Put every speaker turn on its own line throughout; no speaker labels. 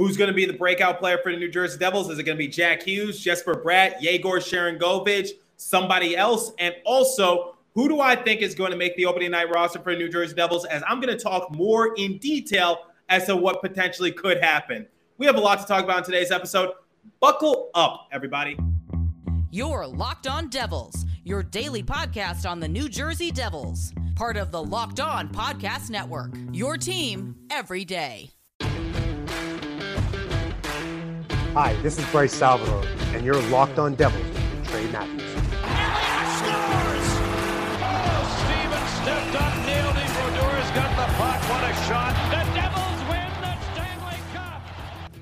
Who's going to be the breakout player for the New Jersey Devils? Is it going to be Jack Hughes, Jesper Bratt, Yegor Sharangovich, somebody else? And also, who do I think is going to make the opening night roster for the New Jersey Devils? As I'm going to talk more in detail as to what potentially could happen. We have a lot to talk about in today's episode. Buckle up, everybody.
You're Locked On Devils, your daily podcast on the New Jersey Devils, part of the Locked On Podcast Network. Your team every day.
Hi, this is Bryce Salvador, and you're Locked On Devils with Trey Matthews.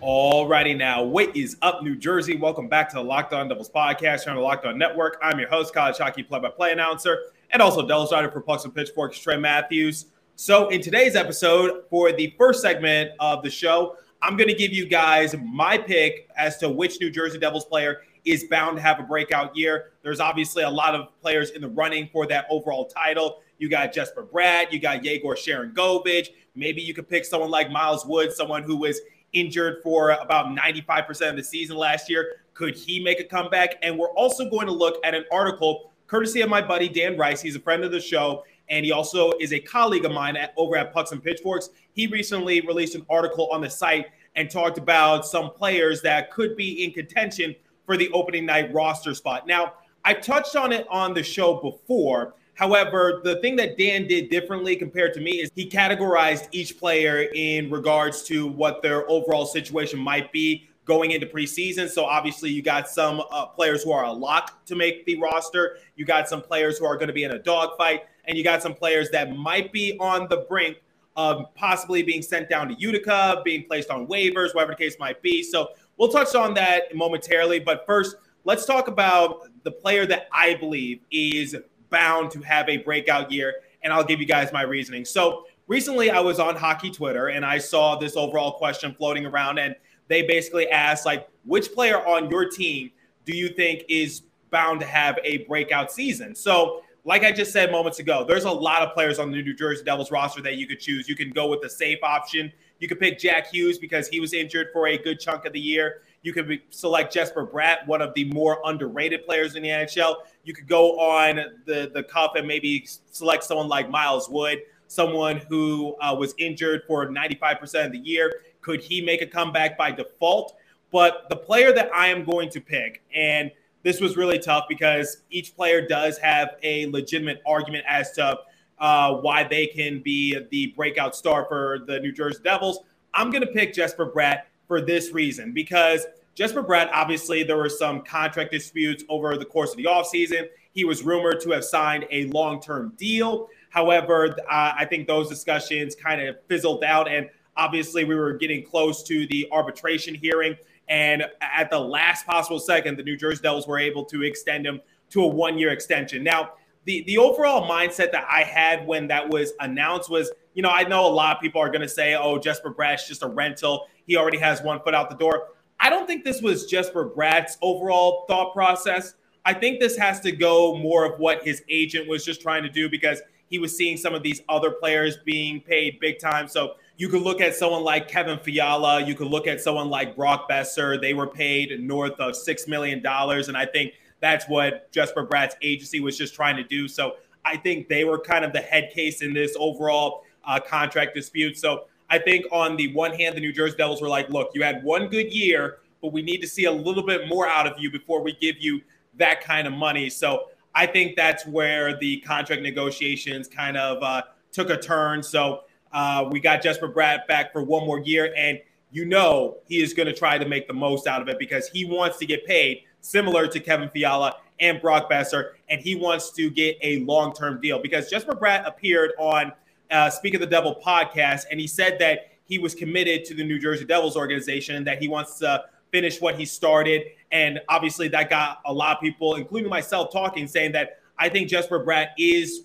Alrighty now, what is up, New Jersey? Welcome back to the Locked On Devils podcast here on the Locked On Network. I'm your host, college hockey play-by-play announcer, and also Devils writer for Pucks and Pitchforks, Trey Matthews. So, in today's episode, for the first segment of the show, I'm going to give you guys my pick as to which New Jersey Devils player is bound to have a breakout year. There's obviously a lot of players in the running for that overall title. You got Jesper Bratt, you got Yegor Sharangovich. Maybe you could pick someone like Miles Wood, someone who was injured for about 95% of the season last year. Could he make a comeback? And we're also going to look at an article courtesy of my buddy Dan Rice. He's a friend of the show, and he also is a colleague of mine at, over at Pucks and Pitchforks. He recently released an article on the site and talked about some players that could be in contention for the opening night roster spot. Now, I touched on it on the show before. However, the thing that Dan did differently compared to me is he categorized each player in regards to what their overall situation might be going into preseason. So obviously, you got some uh, players who are a lock to make the roster. You got some players who are going to be in a dogfight, and you got some players that might be on the brink of possibly being sent down to Utica, being placed on waivers, whatever the case might be. So we'll touch on that momentarily. But first, let's talk about the player that I believe is bound to have a breakout year, and I'll give you guys my reasoning. So recently, I was on hockey Twitter and I saw this overall question floating around, and they basically asked like, which player on your team do you think is bound to have a breakout season? So like I just said moments ago, there's a lot of players on the New Jersey Devils roster that you could choose. You can go with the safe option. You could pick Jack Hughes because he was injured for a good chunk of the year. You could select Jesper Bratt, one of the more underrated players in the NHL. You could go on the, the cup and maybe select someone like Miles Wood, someone who uh, was injured for 95% of the year. Could he make a comeback by default? But the player that I am going to pick, and – this was really tough because each player does have a legitimate argument as to uh, why they can be the breakout star for the New Jersey Devils. I'm going to pick Jesper Bratt for this reason because Jesper Bratt, obviously, there were some contract disputes over the course of the offseason. He was rumored to have signed a long term deal. However, uh, I think those discussions kind of fizzled out. And obviously, we were getting close to the arbitration hearing. And at the last possible second, the New Jersey Devils were able to extend him to a one year extension. Now, the, the overall mindset that I had when that was announced was, you know, I know a lot of people are going to say, oh, Jesper Bratt's just a rental. He already has one foot out the door. I don't think this was Jesper Bratt's overall thought process. I think this has to go more of what his agent was just trying to do because he was seeing some of these other players being paid big time. So you could look at someone like Kevin Fiala. You could look at someone like Brock Boeser. They were paid north of $6 million. And I think that's what Jesper Bratt's agency was just trying to do. So I think they were kind of the head case in this overall uh, contract dispute. So I think on the one hand, the New Jersey Devils were like, look, you had one good year, but we need to see a little bit more out of you before we give you that kind of money. So I think that's where the contract negotiations kind of uh, took a turn. So uh, we got Jesper Bratt back for one more year, and you know he is going to try to make the most out of it because he wants to get paid similar to Kevin Fiala and Brock Boeser, and he wants to get a long term deal because Jesper Bratt appeared on uh, Speak of the Devil podcast, and he said that he was committed to the New Jersey Devils organization and that he wants to finish what he started. And obviously, that got a lot of people, including myself, talking, saying that I think Jesper Bratt is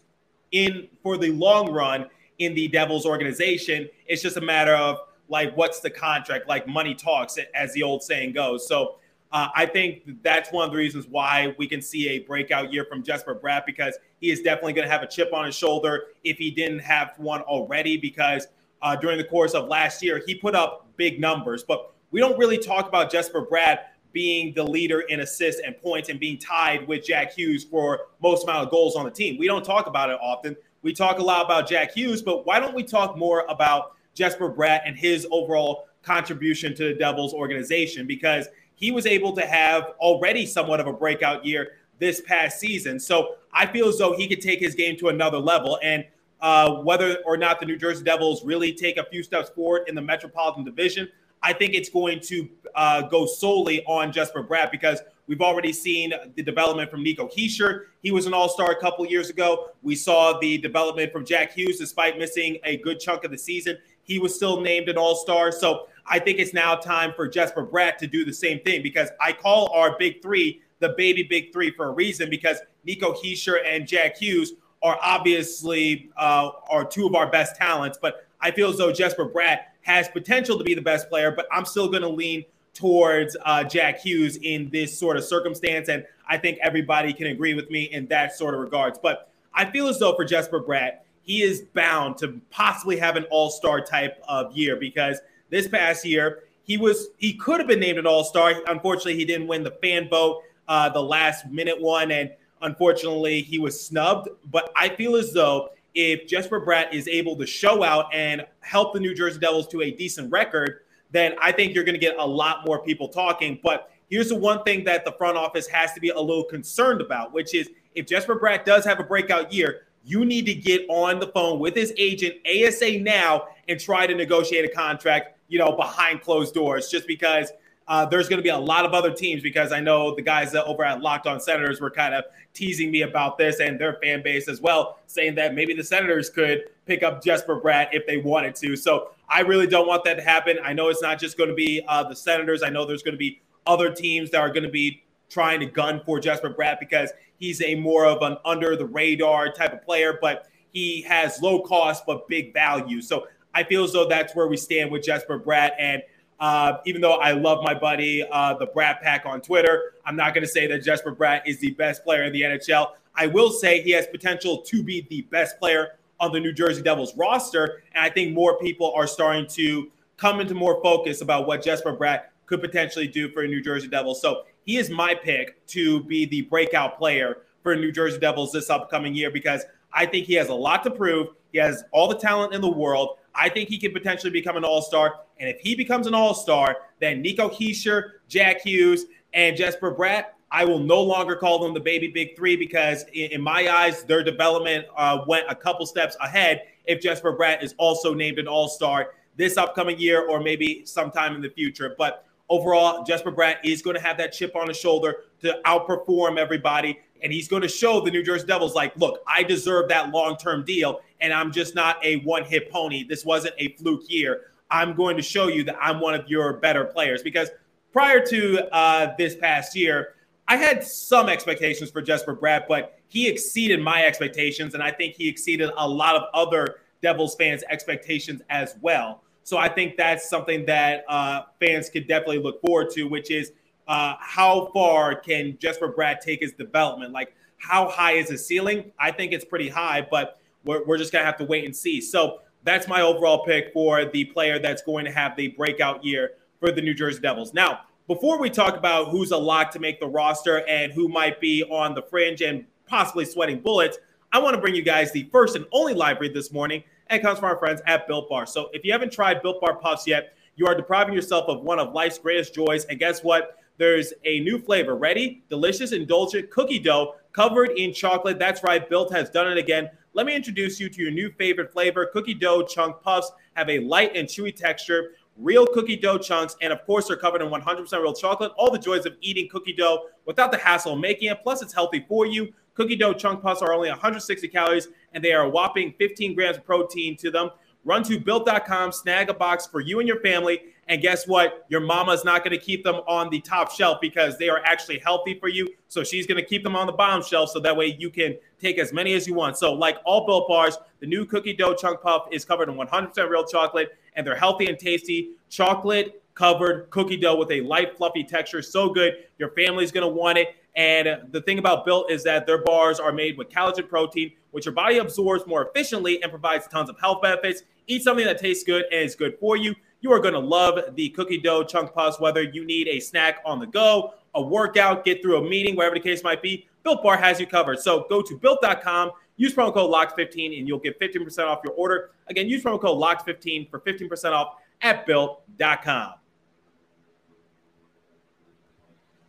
in for the long run in the Devils organization. It's just a matter of like what's the contract, like money talks, as the old saying goes. So uh, I think that's one of the reasons why we can see a breakout year from Jesper Bratt because he is definitely going to have a chip on his shoulder if he didn't have one already. Because uh, during the course of last year, he put up big numbers, but we don't really talk about Jesper Bratt being the leader in assists and points and being tied with Jack Hughes for most amount of goals on the team. We don't talk about it often. We talk a lot about Jack Hughes, but why don't we talk more about Jesper Bratt and his overall contribution to the Devils organization? Because he was able to have already somewhat of a breakout year this past season. So I feel as though he could take his game to another level. And uh, whether or not the New Jersey Devils really take a few steps forward in the Metropolitan Division, I think it's going to uh, go solely on Jesper Bratt because we've already seen the development from Nico Hischier. He was an all star a couple years ago. We saw the development from Jack Hughes despite missing a good chunk of the season. He was still named an all star. So I think it's now time for Jesper Bratt to do the same thing because I call our big three the baby big three for a reason because Nico Hischier and Jack Hughes are obviously uh, are two of our best talents. But I feel as though Jesper Bratt has potential to be the best player, but I'm still going to lean towards uh, Jack Hughes in this sort of circumstance. And I think everybody can agree with me in that sort of regards. But I feel as though for Jesper Bratt, he is bound to possibly have an all-star type of year because this past year he was he could have been named an all-star. Unfortunately, he didn't win the fan vote, uh, the last minute one, and unfortunately he was snubbed. But I feel as though if Jesper Bratt is able to show out and help the New Jersey Devils to a decent record, then I think you're going to get a lot more people talking. But here's the one thing that the front office has to be a little concerned about, which is if Jesper Bratt does have a breakout year, you need to get on the phone with his agent ASA now and try to negotiate a contract, you know, behind closed doors, just because uh, there's going to be a lot of other teams because I know the guys over at Locked On Senators were kind of teasing me about this and their fan base as well, saying that maybe the Senators could pick up Jesper Bratt if they wanted to. So I really don't want that to happen. I know it's not just going to be uh, the Senators. I know there's going to be other teams that are going to be trying to gun for Jesper Bratt because he's a more of an under the radar type of player, but he has low cost but big value. So I feel as though that's where we stand with Jesper Bratt. And uh, even though I love my buddy, uh, the Bratt Pack on Twitter, I'm not going to say that Jesper Bratt is the best player in the NHL. I will say he has potential to be the best player on the New Jersey Devils roster. And I think more people are starting to come into more focus about what Jesper Bratt could potentially do for New Jersey Devils. So he is my pick to be the breakout player for New Jersey Devils this upcoming year because I think he has a lot to prove. He has all the talent in the world. I think he could potentially become an all star. And if he becomes an all star, then Nico Hischier, Jack Hughes, and Jesper Bratt, I will no longer call them the baby big three because, in, my eyes, their development uh, went a couple steps ahead if Jesper Bratt is also named an all star this upcoming year or maybe sometime in the future. But overall, Jesper Bratt is going to have that chip on his shoulder to outperform everybody. And he's going to show the New Jersey Devils, like, look, I deserve that long term deal. And I'm just not a one hit pony. This wasn't a fluke year. I'm going to show you that I'm one of your better players because prior to uh, this past year, I had some expectations for Jesper Bratt, but he exceeded my expectations, and I think he exceeded a lot of other Devils fans' expectations as well. So I think that's something that uh, fans could definitely look forward to, which is uh, how far can Jesper Bratt take his development? Like, how high is his ceiling? I think it's pretty high, but we're, we're just going to have to wait and see. So that's my overall pick for the player that's going to have the breakout year for the New Jersey Devils. Now, before we talk about who's a lock to make the roster and who might be on the fringe and possibly sweating bullets, I want to bring you guys the first and only live read this morning, and it comes from our friends at Built Bar. So if you haven't tried Built Bar Puffs yet, you are depriving yourself of one of life's greatest joys. And guess what? There's a new flavor ready, delicious, indulgent cookie dough covered in chocolate. That's right, Built has done it again. Let me introduce you to your new favorite flavor. Cookie dough chunk puffs have a light and chewy texture real cookie dough chunks, and of course, they're covered in 100% real chocolate. All the joys of eating cookie dough without the hassle of making it. Plus, it's healthy for you. Cookie dough chunk puffs are only 160 calories, and they are a whopping 15 grams of protein to them. Run to built.com, snag a box for you and your family. And guess what? Your mama's not going to keep them on the top shelf because they are actually healthy for you. So she's going to keep them on the bottom shelf so that way you can take as many as you want. So, like all built bars, the new cookie dough chunk puff is covered in 100% real chocolate and they're healthy and tasty. Chocolate covered cookie dough with a light, fluffy texture. So good. Your family's going to want it. And the thing about Built is that their bars are made with collagen protein, which your body absorbs more efficiently and provides tons of health benefits. Eat something that tastes good and is good for you. You are going to love the cookie dough chunk puffs, whether you need a snack on the go, a workout, get through a meeting, whatever the case might be. Built Bar has you covered. So go to built.com, use promo code LOCKED15, and you'll get 15% off your order. Again, use promo code LOCKED15 for 15% off at built.com.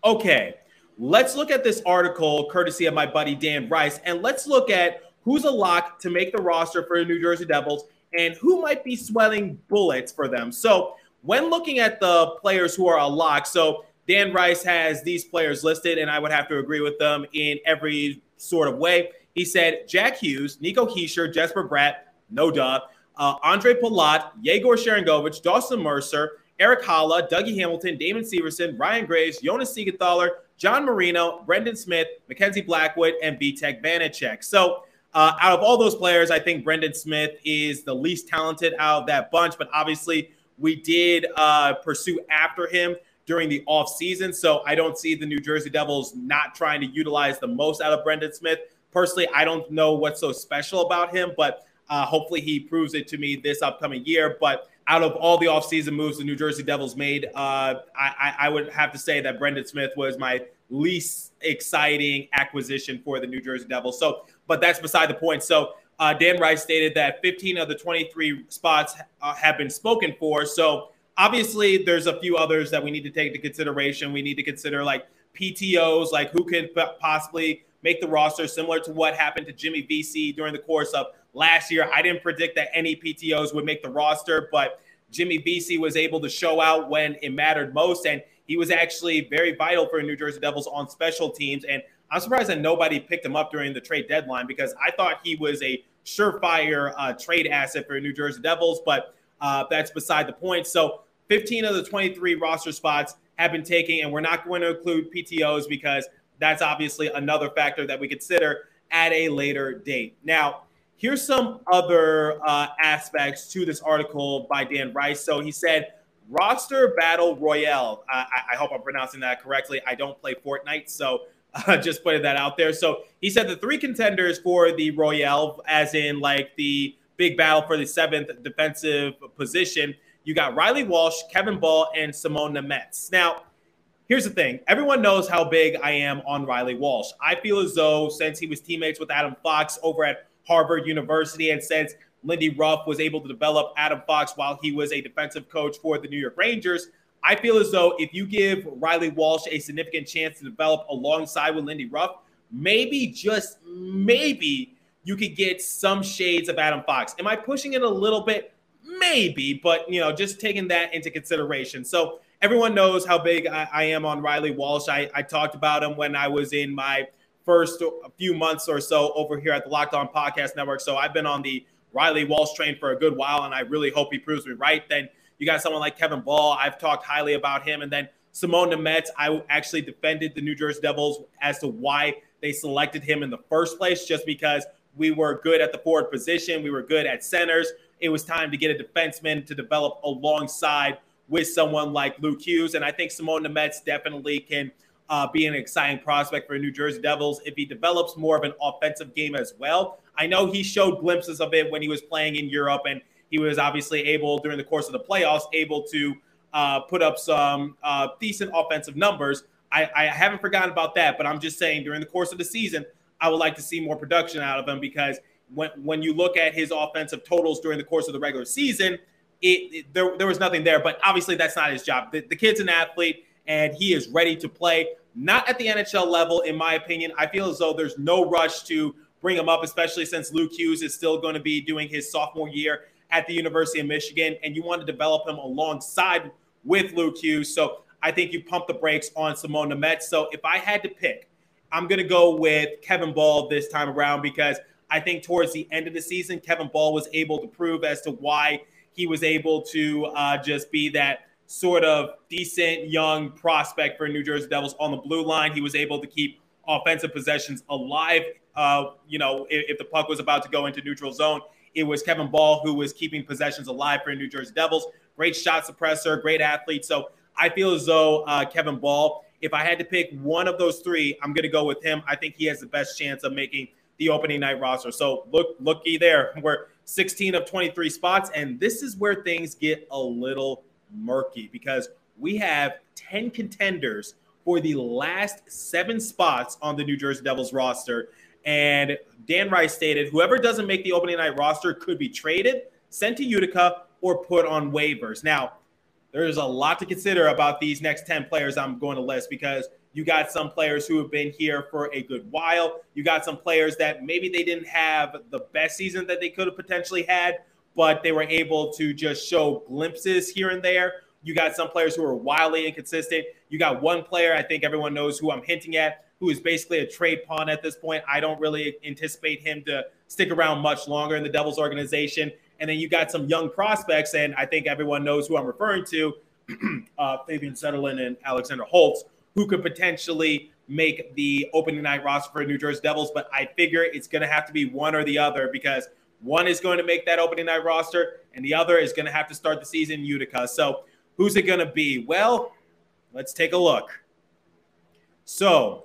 Okay, let's look at this article courtesy of my buddy Dan Rice, and let's look at who's a lock to make the roster for the New Jersey Devils and who might be sweating bullets for them. So, when looking at the players who are a lock, so Dan Rice has these players listed, and I would have to agree with them in every sort of way. He said Jack Hughes, Nico Hischier, Jesper Bratt, no duh, uh, Andre Palat, Yegor Sharangovich, Dawson Mercer, Erik Haula, Dougie Hamilton, Damon Severson, Ryan Graves, Jonas Siegenthaler, John Marino, Brendan Smith, Mackenzie Blackwood, and Vitek Vanecek. So uh, out of all those players, I think Brendan Smith is the least talented out of that bunch, but obviously we did uh, pursue after him during the offseason. So I don't see the New Jersey Devils not trying to utilize the most out of Brendan Smith. Personally, I don't know what's so special about him, but uh, hopefully he proves it to me this upcoming year. But out of all the offseason moves the New Jersey Devils made, uh, I, I, would have to say that Brendan Smith was my least exciting acquisition for the New Jersey Devils. So, but that's beside the point. So, uh, Dan Rice stated that 15 of the 23 spots uh, have been spoken for. So, obviously, there's a few others that we need to take into consideration. We need to consider like PTOs, like who could possibly make the roster, similar to what happened to Jimmy Vesey during the course of last year. I didn't predict that any PTOs would make the roster, but Jimmy Vesey was able to show out when it mattered most. And he was actually very vital for New Jersey Devils on special teams. And I'm surprised that nobody picked him up during the trade deadline because I thought he was a surefire uh, trade asset for New Jersey Devils, but uh, that's beside the point. So 15 of the 23 roster spots have been taken, and we're not going to include PTOs because that's obviously another factor that we consider at a later date. Now, Here's some other uh, aspects to this article by Dan Rice. So he said, roster battle royale. I, I hope I'm pronouncing that correctly. I don't play Fortnite, so uh, just putting that out there. So he said the three contenders for the royale, as in like the big battle for the seventh defensive position, you got Reilly Walsh, Kevin Bahl, and Simon Nemec. Now, here's the thing everyone knows how big I am on Reilly Walsh. I feel as though since he was teammates with Adam Fox over at Harvard University. And since Lindy Ruff was able to develop Adam Fox while he was a defensive coach for the New York Rangers, I feel as though if you give Reilly Walsh a significant chance to develop alongside with Lindy Ruff, maybe just maybe you could get some shades of Adam Fox. Am I pushing it a little bit? Maybe, but you know, just taking that into consideration. So everyone knows how big I, I am on Reilly Walsh. I, I talked about him when I was in my first few months or so over here at the Locked On Podcast Network. So I've been on the Reilly Walsh train for a good while, and I really hope he proves me right. Then you got someone like Kevin Bahl. I've talked highly about him. And then Simon Nemec, I actually defended the New Jersey Devils as to why they selected him in the first place, just because we were good at the forward position, we were good at centers. It was time to get a defenseman to develop alongside with someone like Luke Hughes. And I think Simon Nemec definitely can – uh, be an exciting prospect for New Jersey Devils if he develops more of an offensive game as well. I know he showed glimpses of it when he was playing in Europe, and he was obviously able during the course of the playoffs able to uh, put up some uh, decent offensive numbers. I, I haven't forgotten about that, but I'm just saying during the course of the season, I would like to see more production out of him because when when you look at his offensive totals during the course of the regular season, it, it there, there was nothing there. But obviously, that's not his job. The, the kid's an athlete and he is ready to play. Not at the NHL level, in my opinion. I feel as though there's no rush to bring him up, especially since Luke Hughes is still going to be doing his sophomore year at the University of Michigan, and you want to develop him alongside with Luke Hughes. So I think you pump the brakes on Simon Nemec. So if I had to pick, I'm going to go with Kevin Bahl this time around because I think towards the end of the season, Kevin Bahl was able to prove as to why he was able to uh, just be that sort of decent young prospect for New Jersey Devils on the blue line. He was able to keep offensive possessions alive. Uh, you know, if, if, the puck was about to go into neutral zone, it was Kevin Bahl who was keeping possessions alive for the New Jersey Devils. Great shot suppressor, great athlete. So I feel as though uh, Kevin Bahl, if I had to pick one of those three, I'm going to go with him. I think he has the best chance of making the opening night roster. So look, looky there. We're 16 of 23 spots. And this is where things get a little murky because we have 10 contenders for the last seven spots on the New Jersey Devils roster. And Dan Rice stated whoever doesn't make the opening night roster could be traded, sent to Utica, or put on waivers. Now, there's a lot to consider about these next 10 players I'm going to list because you got some players who have been here for a good while. You got some players that maybe they didn't have the best season that they could have potentially had, but they were able to just show glimpses here and there. You got some players who are wildly inconsistent. You got one player, I think everyone knows who I'm hinting at, who is basically a trade pawn at this point. I don't really anticipate him to stick around much longer in the Devils organization. And then you got some young prospects, and I think everyone knows who I'm referring to uh, Fabian Zetterlund and Alexander Holtz, who could potentially make the opening night roster for New Jersey Devils. But I figure it's going to have to be one or the other because one is going to make that opening night roster, and the other is going to have to start the season in Utica. So Who's it going to be? Well, let's take a look. So,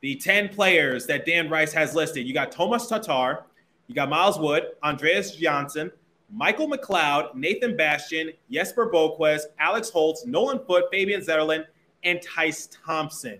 the 10 players that Dan Rice has listed you got Thomas Tatar, you got Miles Wood, Andreas Johnsson, Michael McLeod, Nathan Bastian, Jesper Boqvist, Alex Holtz, Nolan Foote, Fabian Zetterlund, and Tyce Thompson.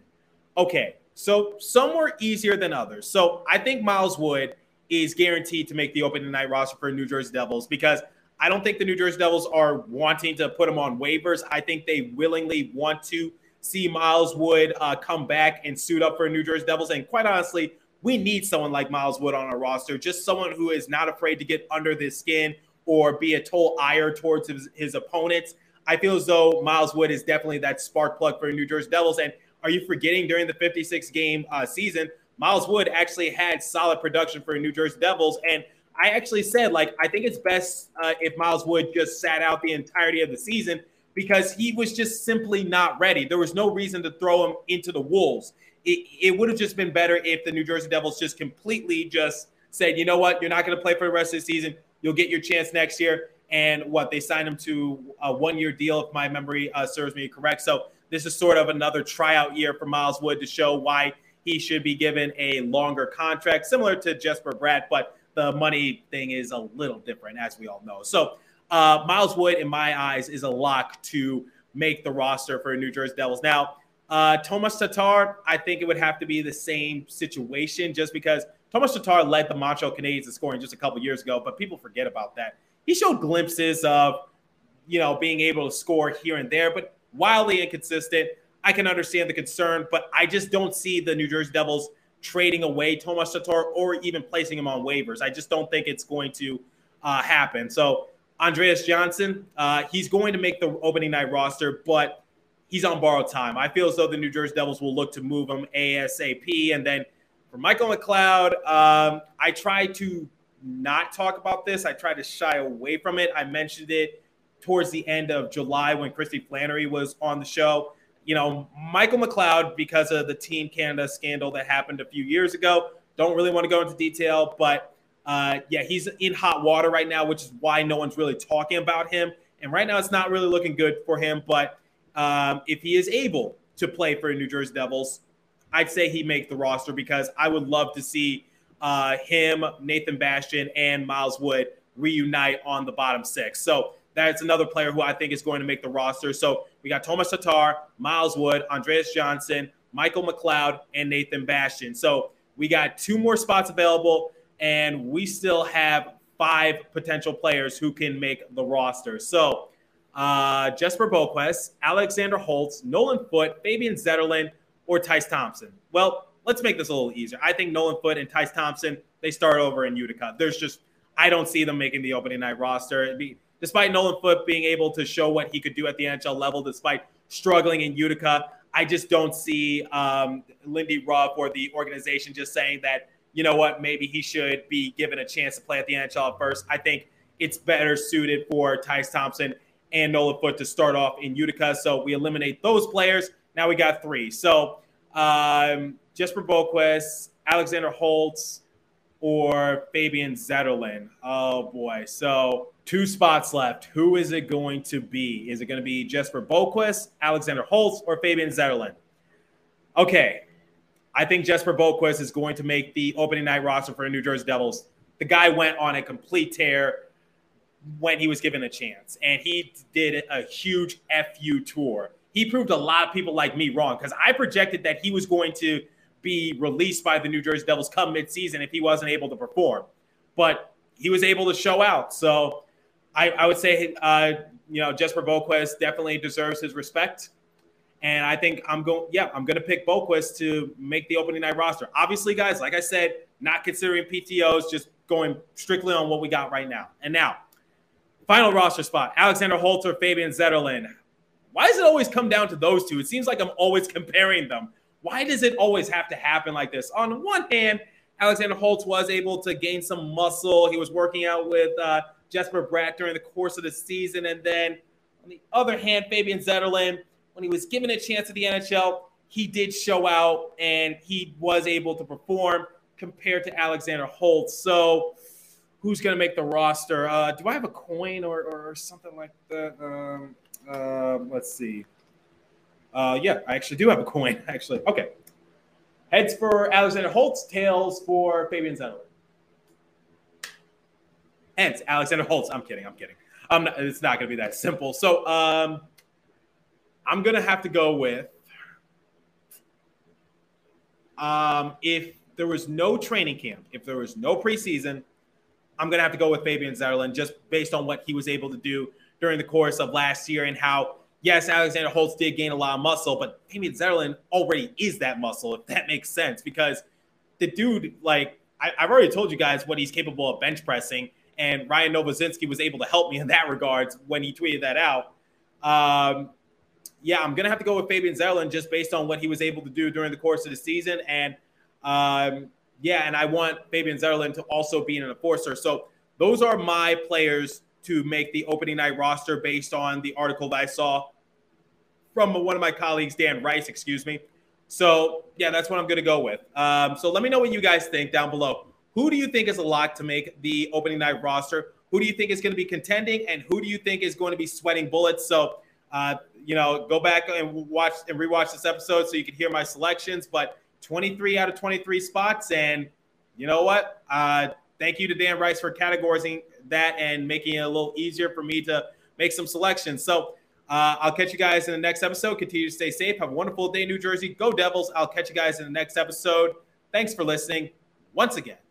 Okay, so some were easier than others. So I think Miles Wood is guaranteed to make the opening night roster for New Jersey Devils because – I don't think the New Jersey Devils are wanting to put him on waivers. I think they willingly want to see Miles Wood uh, come back and suit up for New Jersey Devils. And quite honestly, we need someone like Miles Wood on our roster, just someone who is not afraid to get under the skin or be a total ire towards his, his opponents. I feel as though Miles Wood is definitely that spark plug for New Jersey Devils. And are you forgetting during the 56 game uh, season, Miles Wood actually had solid production for New Jersey Devils. And I actually said, like, I think it's best uh, if Miles Wood just sat out the entirety of the season because he was just simply not ready. There was no reason to throw him into the Wolves. It, it would have just been better if the New Jersey Devils just completely just said, you know what, you're not going to play for the rest of the season. You'll get your chance next year. And what they signed him to a one year deal, if my memory uh, serves me correct. So this is sort of another tryout year for Miles Wood to show why he should be given a longer contract, similar to Jesper Bratt. But the money thing is a little different, as we all know. So uh, Miles Wood, in my eyes, is a lock to make the roster for New Jersey Devils. Now, uh, Tomas Tatar, I think it would have to be the same situation just because Thomas Tatar led the Montreal Canadiens in scoring just a couple years ago, but people forget about that. He showed glimpses of, you know, being able to score here and there, but wildly inconsistent. I can understand the concern, but I just don't see the New Jersey Devils trading away Tomas Tatar or even placing him on waivers. I just don't think it's going to uh, happen. So Andreas Johnsson, uh, he's going to make the opening night roster, but he's on borrowed time. I feel as though the New Jersey Devils will look to move him ASAP. And then for Michael McLeod, um, I try to not talk about this. I try to shy away from it. I mentioned it towards the end of July when Christy Flannery was on the show you know, Michael McLeod, because of the Team Canada scandal that happened a few years ago, don't really want to go into detail, but uh, yeah, he's in hot water right now, which is why no one's really talking about him. And right now, it's not really looking good for him. But um, if he is able to play for the New Jersey Devils, I'd say he make the roster because I would love to see uh, him, Nathan Bastian, and Miles Wood reunite on the bottom six. So that's another player who I think is going to make the roster. So we got Thomas Tatar, Miles Wood, Andreas Johnsson, Michael McLeod, and Nathan Bastian. So we got two more spots available, and we still have five potential players who can make the roster. So uh, Jesper Boqvist, Alexander Holtz, Nolan Foote, Fabian Zetterlund, or Tyce Thompson. Well, let's make this a little easier. I think Nolan Foote and Tyce Thompson, they start over in Utica. There's just, I don't see them making the opening night roster. It'd be, despite Nolan Foote being able to show what he could do at the NHL level, despite struggling in Utica, I just don't see um, Lindy Ruff or the organization just saying that, you know what, maybe he should be given a chance to play at the NHL at first. I think it's better suited for Tyce Thompson and Nolan Foote to start off in Utica. So we eliminate those players. Now we got three. So um, Jesper Boqvist, Alexander Holtz, or Fabian Zetterlund. Oh boy. So two spots left. Who is it going to be? Is it going to be Jesper Boqvist, Alexander Holtz, or Fabian Zetterlund? Okay. I think Jesper Boqvist is going to make the opening night roster for the New Jersey Devils. the guy went on a complete tear when he was given a chance, and he did a huge fu tour. He proved a lot of people like me wrong because I projected that he was going to be released by the New Jersey Devils come midseason if he wasn't able to perform, but he was able to show out. So I, I would say, uh, you know, Jesper Boqvist definitely deserves his respect. And I think I'm going, yeah, I'm going to pick Boqvist to make the opening night roster. Obviously, guys, like I said, not considering PTOs, just going strictly on what we got right now. And now, final roster spot Alexander Holtz Fabian Zetterlund. Why does it always come down to those two? It seems like I'm always comparing them. Why does it always have to happen like this? On one hand, Alexander Holtz was able to gain some muscle. He was working out with uh, Jesper Bratt during the course of the season. And then on the other hand, Fabian Zetterlund, when he was given a chance at the NHL, he did show out and he was able to perform compared to Alexander Holtz. So, who's going to make the roster? Uh, do I have a coin or, or something like that? Um, uh, let's see. Uh, yeah, I actually do have a coin. Actually, okay. Heads for Alexander Holtz, tails for Fabian Zetterlund. Hence, Alexander Holtz. I'm kidding. I'm kidding. Um, it's not going to be that simple. So, um, I'm going to have to go with um, if there was no training camp, if there was no preseason, I'm going to have to go with Fabian Zetterlund just based on what he was able to do during the course of last year and how, yes, Alexander Holtz did gain a lot of muscle, but Fabian Zetterlund already is that muscle, if that makes sense, because the dude, like, I, have already told you guys what he's capable of bench pressing, and Ryan Novozinsky was able to help me in that regards when he tweeted that out. Um, yeah, I'm gonna have to go with Fabian Zetterlund just based on what he was able to do during the course of the season, and um, yeah, and I want Fabian Zetterlund to also be an enforcer. So those are my players to make the opening night roster based on the article that I saw from one of my colleagues, Dan Rice, excuse me. So yeah, that's what I'm gonna go with. Um, so let me know what you guys think down below. Who do you think is a lock to make the opening night roster? Who do you think is going to be contending, and who do you think is going to be sweating bullets? So uh, you know, go back and watch and rewatch this episode so you can hear my selections. But 23 out of 23 spots, and you know what? Uh, thank you to Dan Rice for categorizing that and making it a little easier for me to make some selections. So uh, I'll catch you guys in the next episode. Continue to stay safe. Have a wonderful day, New Jersey. Go Devils. I'll catch you guys in the next episode. Thanks for listening once again.